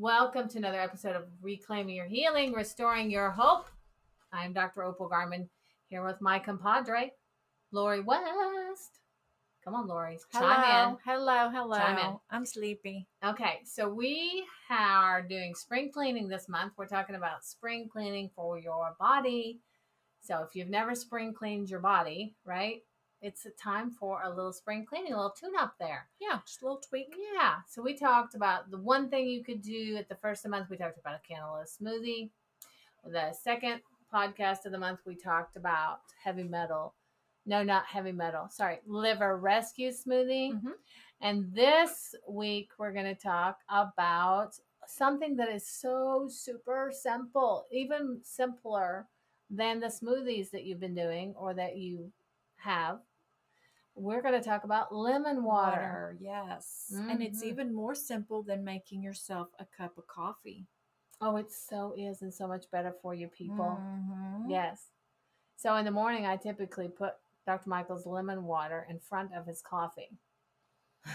Welcome to another episode of Reclaiming Your Healing, Restoring Your Hope. I'm Dr. Opal Garman here with my compadre, Lori West. Come on, Lori. Chime in. Hello, hello, hello. Chime in. I'm sleepy. Okay, so we are doing spring cleaning this month. We're talking about spring cleaning for your body. So if you've never spring cleaned your body, right? It's a time for a little spring cleaning, a little tune up there. Yeah, just a little tweak. Yeah. So we talked about the one thing you could do at the first of the month. We talked about a cantaloupe smoothie. The second podcast of the month, we talked about heavy metal. No, not heavy metal. Sorry, liver rescue smoothie. Mhm. And this week, we're going to talk about something that is so super simple, even simpler than the smoothies that you've been doing or that you have. We're going to talk about lemon water. yes. And it's Mhm. even more simple than making yourself a cup of coffee. Oh, it so is and so much better for you people. Mhm. Yes. So in the morning, I typically put Dr. Michael's lemon water in front of his coffee.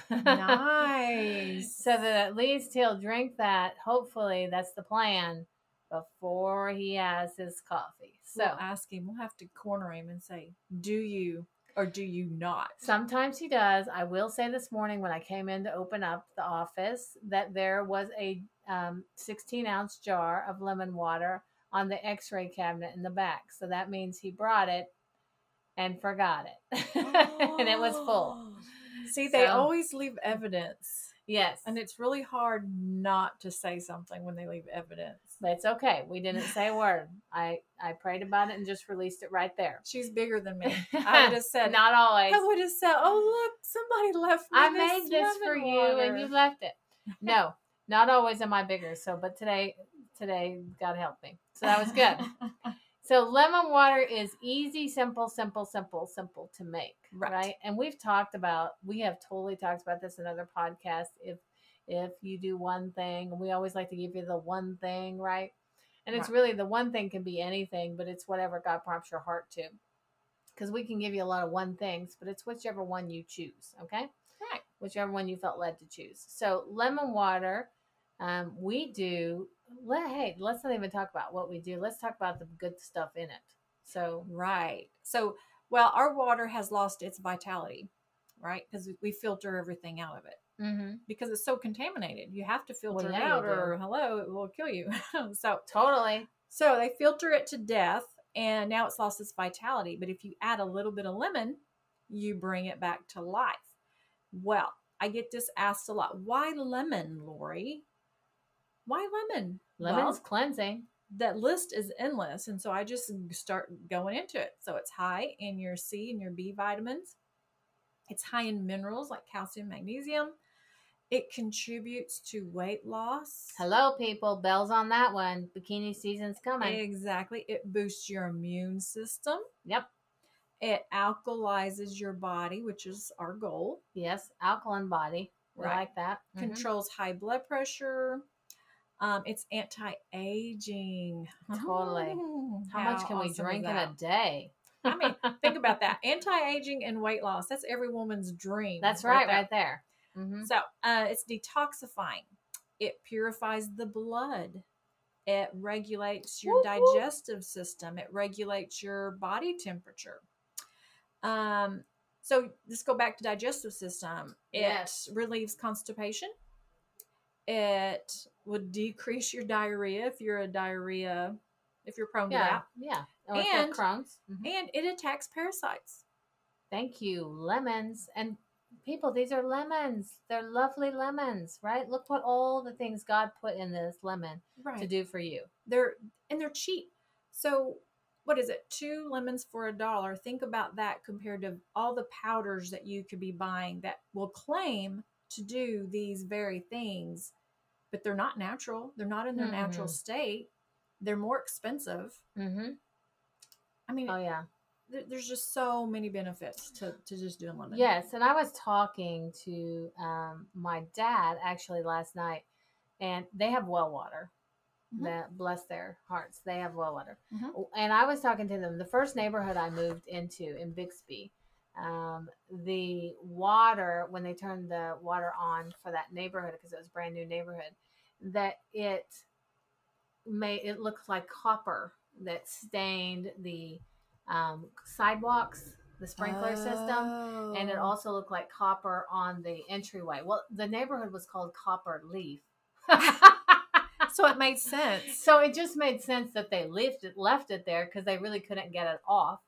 Nice. so that at least he'll drink that. Hopefully, that's the plan before he has his coffee. So we'll ask him, we'll have to corner him and say, Do you or do you not? Sometimes he does. I will say this morning when I came in to open up the office that there was a um, 16 ounce jar of lemon water on the x ray cabinet in the back. So that means he brought it and forgot it. and it was full. See, they So- always leave evidence. Yes. And it's really hard not to say something when they leave evidence. It's okay. We didn't say a word. I, I prayed about it and just released it right there. She's bigger than me. I would have said, Not always. I would have said, "Oh look, somebody left me I made this for you and you left it. No, not always am I bigger. So, but today, today, God help me. So that was good. so lemon water is easy, simple, simple, simple, simple to make. Right. Right. And we've talked about, we have totally talked about this in other podcasts. If, if you do one thing, we always like to give you the one thing, right? And it's Right. really the one thing can be anything, but it's whatever God prompts your heart to. Because we can give you a lot of one things, but it's whichever one you choose. Okay right. whichever one you felt led to choose. So lemon water, um, we do. Let hey, let's not even talk about what we do. Let's talk about the good stuff in it. So Right. So, well, our water has lost its vitality, right? Because we filter everything out of it mm-hmm. because it's so contaminated. You have to filter Well, it out, or hello, it will kill you. so, totally, so they filter it to death, and now it's lost its vitality. But if you add a little bit of lemon, you bring it back to life. Well, I get this asked a lot. Why lemon, Lori? Why lemon? lemon's Well, cleansing. that list is endless and so i just start going into it so it's high in your c and your b vitamins it's high in minerals like calcium magnesium it contributes to weight loss Hello, people. Bells on that one. Bikini season's coming. exactly it boosts your immune system Yep. it alkalizes your body which is our goal Yes. Alkaline body. We Right. like that. Mhm. controls high blood pressure um, it's anti-aging Totally. Oh, How much can we awesome is drink in a day? I mean, think about that. Anti-aging and weight loss. That's every woman's dream. That's right, there. right there. Hmm So uh, it's detoxifying. It purifies the blood. It regulates your whoop. digestive system. It regulates your body temperature. Um, so let's go back to digestive system. It Yes. relieves constipation. It would decrease your diarrhea if you're a diarrhea, if you're prone to Yeah. that. Yeah. Or if you have And- Crohn's. Mhm. And it attacks parasites. Thank you. Lemons. And people, these are lemons. They're lovely lemons, right? Look what all the things God put in this lemon Right. to do for you. they're and they're cheap. So what is it? Two lemons for a dollar. Think about that compared to all the powders that you could be buying that will claim to do these very things, but they're not natural. They're not in their natural Mhm. state. They're more expensive. Mm-hmm. I mean, Oh, yeah. There- there's just so many benefits to, to just doing lemon. Yes. And I was talking to um, my dad actually last night, and they have well water. Mhm. That bless their hearts, they have well water. Mhm. And I was talking to them. The first neighborhood I moved into in Bixby, um, the water when they turned the water on for that neighborhood because it was a brand new neighborhood, that it made it looked like copper that stained the um, sidewalks, the sprinkler system, and it Oh. also looked like copper on the entryway. Well, the neighborhood was called Copper Leaf. so it made sense. so it just made sense that they left it left it there because they really couldn't get it off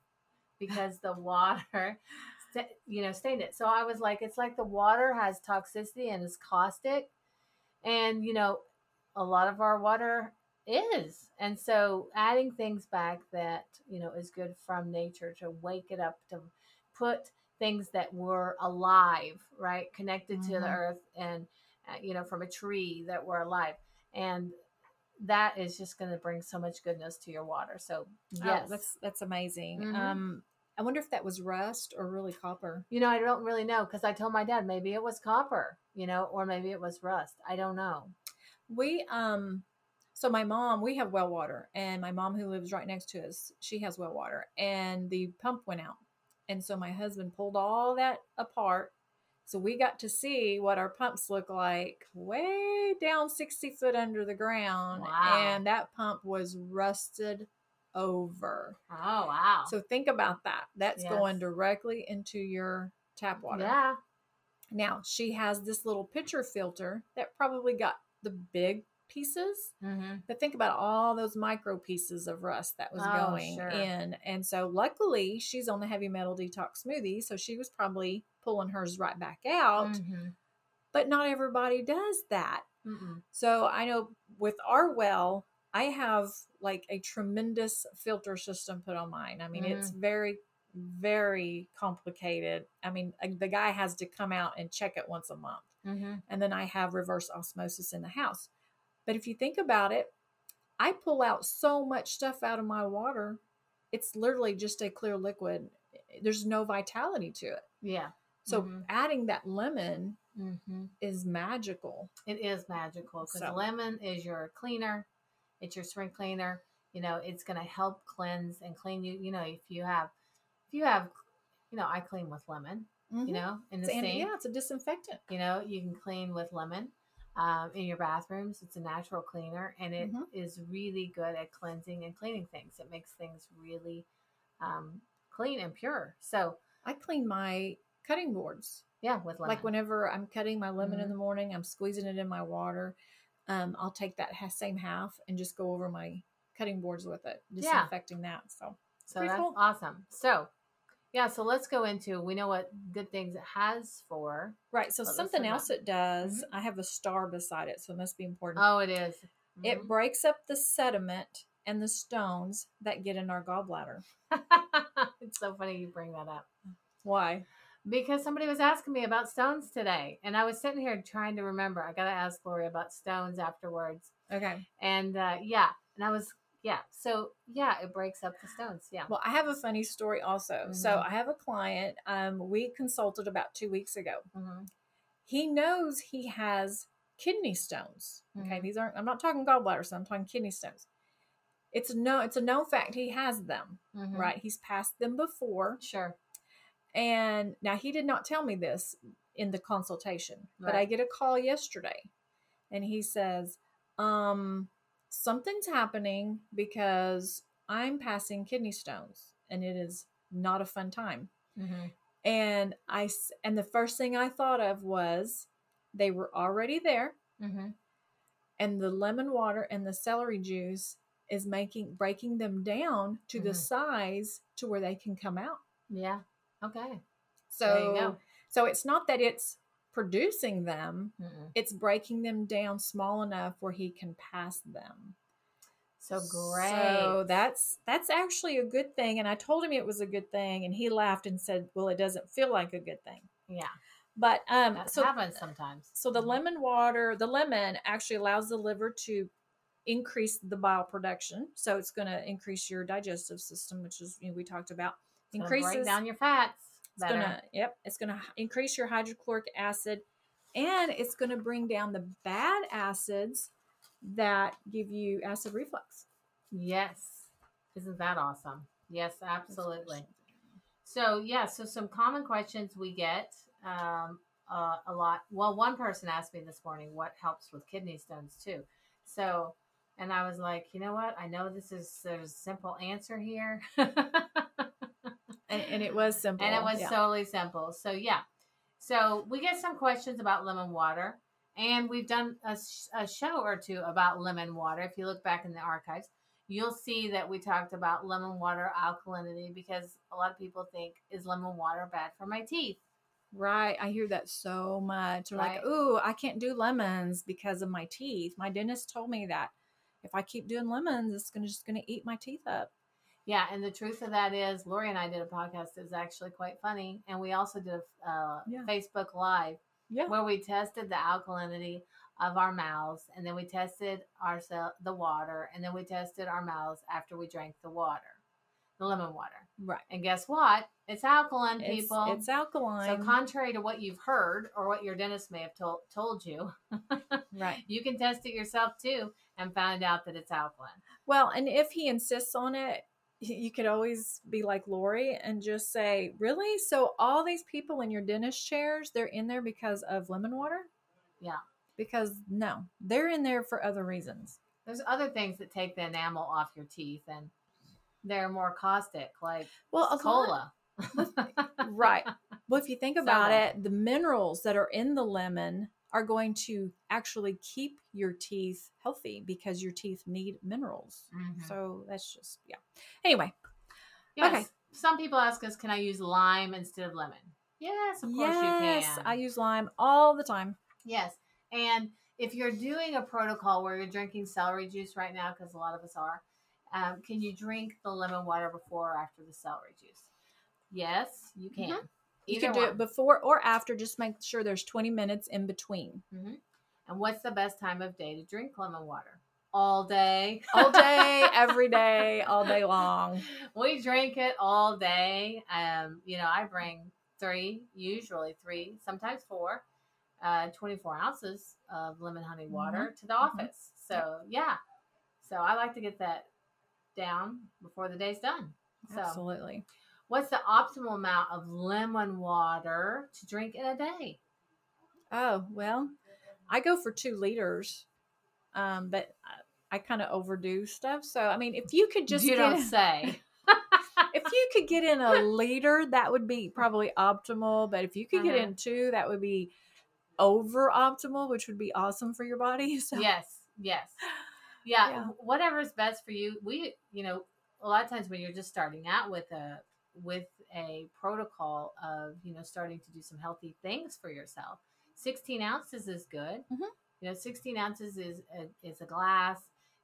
because the water you know stained it so i was like it's like the water has toxicity and is caustic and you know a lot of our water is and so adding things back that you know is good from nature to wake it up to put things that were alive right connected to the Mhm. earth and uh, you know from a tree that were alive and that is just going to bring so much goodness to your water so yes Oh, that's that's amazing. Mhm. Um, I wonder if that was rust or really copper. you know i don't really know because i told my dad maybe it was copper you know or maybe it was rust i don't know We um, so my mom, we have well water, and my mom who lives right next to us, she has well water, and the pump went out, and so my husband pulled all that apart. So we got to see what our pumps look like way down 60 foot under the ground. Wow. And that pump was rusted over. oh wow So think about that. That's going directly into your tap water. yeah Now, she has this little pitcher filter that probably got the big pieces, mm-hmm. but think about all those micro pieces of rust that was Oh, going sure. in. And so, luckily, she's on the heavy metal detox smoothie. So, she was probably pulling hers right back out. Mm-hmm. But not everybody does that. Mm-mm. So, I know with our well, I have like a tremendous filter system put on mine. I mean, it's very, very complicated. I mean, uh, the guy has to come out and check it once a month. Mm-hmm. And then I have reverse osmosis in the house. But if you think about it, I pull out so much stuff out of my water. It's literally just a clear liquid. There's no vitality to it. yeah So Mhm. adding that lemon mm-hmm. is magical. It is magical because So- lemon is your cleaner. It's your spring cleaner. You know, it's going to help cleanse and clean you. You know, if you have, if you have, you know, I clean with lemon. Mhm. You know, in the sink. yeah, it's a disinfectant. You know, you can clean with lemon um, in your bathrooms. It's a natural cleaner, and it is Mhm. really good at cleansing and cleaning things. It makes things really um, clean and pure. So, I clean my cutting boards. yeah, with lemon. Like whenever I'm cutting my lemon in Mhm. the morning, I'm squeezing it in my water. Um, I'll take that same half and just go over my cutting boards with it, Yeah. disinfecting that. So So that's cool. awesome. So, yeah, so let's go into we know what good things it has for. right. So something else it does. I have a star beside it, so it must be important. Oh, it is. It Mhm. breaks up the sediment and the stones that get in our gallbladder. it's so funny you bring that up Why? because somebody was asking me about stones today, and I was sitting here trying to remember. I got to ask Lori about stones afterwards, Okay. and uh, yeah, and I was yeah. So yeah, it breaks up the stones. Yeah. Well, I have a funny story also. So Mhm. I have a client. Um, we consulted about two weeks ago. hmm He knows he has kidney stones. Okay, Mhm. these aren't. I'm not talking gallbladder stones. I'm talking kidney stones. It's no. It's a known fact he has them. hmm Right. He's passed them before, Sure. and now he did not tell me this in the consultation, but I get a call yesterday, and he says, "Um, something's happening because I'm passing kidney stones, and it is not a fun time." hmm And I and the first thing I thought of was they were already there, hmm and the lemon water and the celery juice is making breaking them down to the Mhm. size to where they can come out. Yeah. Okay. So so it's not that it's producing them, Mm-mm. it's breaking them down small enough where he can pass them. So great. So that's that's actually a good thing and I told him it was a good thing and he laughed and said, "Well, it doesn't feel like a good thing." yeah. But um That so happens sometimes. So the Mhm. lemon water, the lemon actually allows the liver to increase the bile production. So it's going to increase your digestive system, which is you know, we talked about. Gonna break down your fats. It's gonna yep, it's going to increase your hydrochloric acid and it's going to bring down the bad acids that give you acid reflux. Yes. Isn't that awesome? Yes, absolutely. So yeah, so some common questions we get um, uh, a lot. Well, one person asked me this morning what helps with kidney stones too. So, and I was like, you know what? I know this is there's a simple answer here. And, and it mm. was simple. And it was yeah. totally simple. So yeah. So we get some questions about lemon water, and we've done a, sh- a show or two about lemon water. If you look back in the archives, you'll see that we talked about lemon water alkalinity because a lot of people think is lemon water bad for my teeth. Right. I hear that so much. Right. like, ooh, I can't do lemons because of my teeth. My dentist told me that if I keep doing lemons, it's gonna just gonna eat my teeth up. Yeah, and the truth of that is, Lori and I did a podcast that was actually quite funny, and we also did a uh, Yeah. Facebook Live Yeah. where we tested the alkalinity of our mouths, and then we tested our the water, and then we tested our mouths after we drank the water, the lemon water. Right. And guess what? It's alkaline, It's, people. it's alkaline. so contrary to what you've heard or what your dentist may have told told you, right. you can test it yourself too and find out that it's alkaline. Well, and if he insists on it, you could always be like Lori and just say, Really? So all these people in your dentist chairs, they're in there because of lemon water? Yeah. Because no, they're in there for other reasons. There's other things that take the enamel off your teeth and they're more caustic, like Well, cola. right. Well, if you think about Soda. it, the minerals that are in the lemon are going to actually keep your teeth healthy because your teeth need minerals. Mhm. So that's just, yeah. Anyway, Yes. okay. Some people ask us, can I use lime instead of lemon? Yes, of course yes, you can. I use lime all the time. yes. And if you're doing a protocol where you're drinking celery juice right now, because a lot of us are, um, can you drink the lemon water before or after the celery juice? Yes, you can. Mhm. You Either can do one. it before or after. Just make sure there's 20 minutes in between. And what's the best time of day to drink lemon water? All day. All day, every day, all day long. we drink it all day. Um, you know, I bring three, usually three, sometimes four, uh, 24 ounces of lemon honey water to the Mhm. office. So, yeah. So, I like to get that down before the day's done. So, Absolutely. What's the optimal amount of lemon water to drink in a day? Oh, well, I go for two liters, um, but I, I kind of overdo stuff. So, I mean, if you could just you don't say. if you could get in a liter, that would be probably optimal. But if you could get Uh-huh. in two, that would be over optimal, which would be awesome for your body. So, yes yes yeah, Yeah. whatever's best for you we you know a lot of times when you're just starting out with a with a protocol of you know starting to do some healthy things for yourself. 16 ounces is good. Mhm. you know 16 ounces is a, is a glass.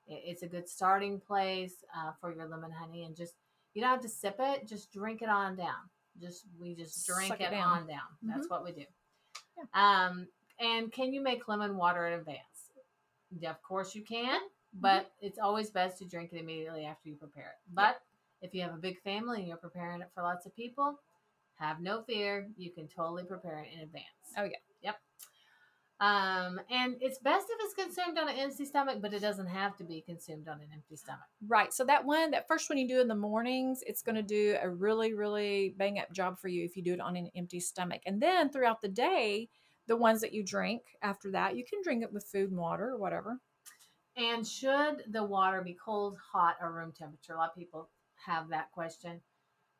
It's a good starting place uh, for your lemon honey and just you don't have to sip it. Just drink it on down. Just we just drink Suck it, it down. on down. That's what we do. Yeah. um and can you make lemon water in advance? Yeah, of course you can, but it's always best to drink it immediately after you prepare it. But if you have a big family and you're preparing it for lots of people, have no fear. You can totally prepare it in advance. Oh, yeah. Yep. Um, and it's best if it's consumed on an empty stomach, but it doesn't have to be consumed on an empty stomach. Right. So that one, that first one you do in the mornings, it's going to do a really, really bang up job for you if you do it on an empty stomach. And then throughout the day, the ones that you drink after that, you can drink it with food and water or whatever. And should the water be cold, hot, or room temperature? A lot of people have that question.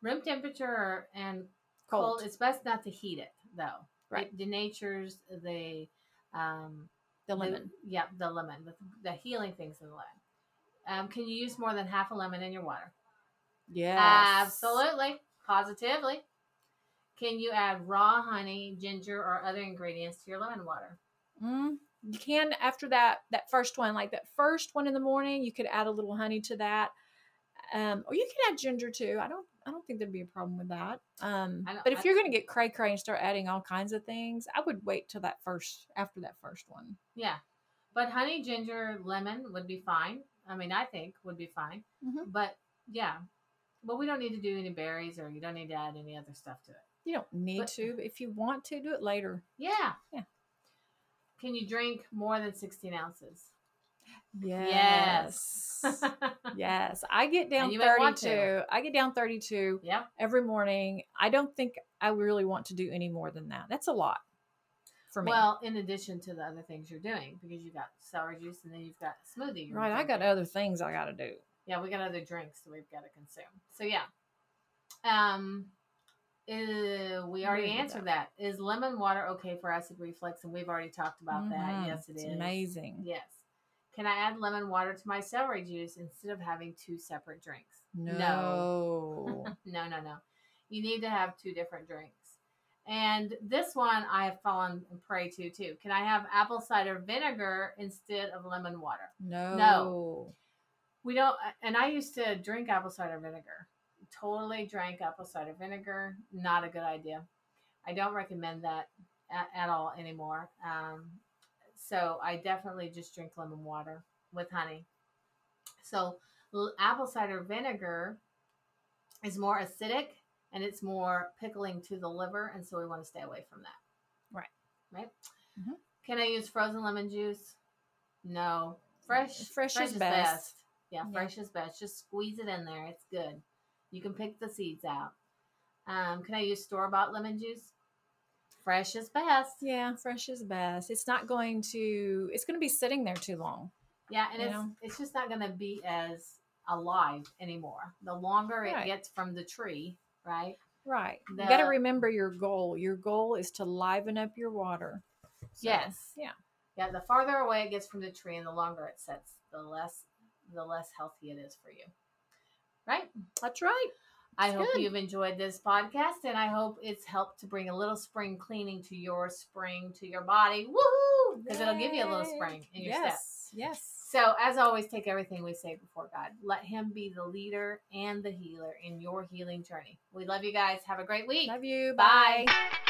Room temperature and cold. Cold. It's best not to heat it though. Right. It denatures the um The lemon. yeah, the lemon, the, the healing things in the lemon. Um, can you use more than half a lemon in your water? Yes. Absolutely, positively. Can you add raw honey, ginger, or other ingredients to your lemon water? Mm, you can after that that first one, like that first one in the morning, you could add a little honey to that. Um, or you can add ginger too. I don't I don't think there'd be a problem with that. Um, but if I- you're gonna get cray cray and start adding all kinds of things, I would wait till that first after that first one. Yeah, but honey, ginger, lemon would be fine. I mean, I think would be fine. Mhm. But yeah, but we don't need to do any berries, or you don't need to add any other stuff to it. You don't need But- to, but if you want to, do it later. Yeah. Yeah. Can you drink more than 16 ounces? Yes. yes. I get down you may want 32. I get down 32 yep. every morning. I don't think I really want to do any more than that. That's a lot. for me. Well, in addition to the other things you're doing, because you've got celery juice and then you've got smoothie. right, I got other things I got to do. Yeah, we got other drinks that we've got to consume. So yeah, um, uh, we already answered that. Is lemon water okay for acid reflux? And we've already talked about that. Mhm. Yes, it It's is. amazing. Yes. Can I add lemon water to my celery juice instead of having two separate drinks? No. No, no, no. You need to have two different drinks. And this one I have fallen prey to too. Can I have apple cider vinegar instead of lemon water? No. No. We don't, and I used to drink apple cider vinegar. Totally drank apple cider vinegar. Not a good idea. I don't recommend that at, at all anymore. Um, so I definitely just drink lemon water with honey. So apple cider vinegar is more acidic and it's more pickling to the liver, and so we want to stay away from that. Right. Right. Mhm. Can I use frozen lemon juice? No. Fresh. Fresh is best. Yeah, Yeah. fresh is best. Just squeeze it in there. It's good. You can pick the seeds out. Um, can I use store bought lemon juice? Fresh is best. Yeah, fresh is best. It's not going to. It's going to be sitting there too long. Yeah, and it's know? it's just not going to be as alive anymore. The longer it Right. gets from the tree, right? Right. you got to remember your goal. Your goal is to liven up your water. So, Yes. Yeah. Yeah, the farther away it gets from the tree and the longer it sits, the less the less healthy it is for you. Right? That's right. I It's hope good. you've enjoyed this podcast and I hope it's helped to bring a little spring cleaning to your spring, to your body. Woohoo! Because it'll give you a little spring in your step. yes. Yes. So, as always, take everything we say before God. Let Him be the leader and the healer in your healing journey. We love you guys. Have a great week. Love you. Bye. Bye.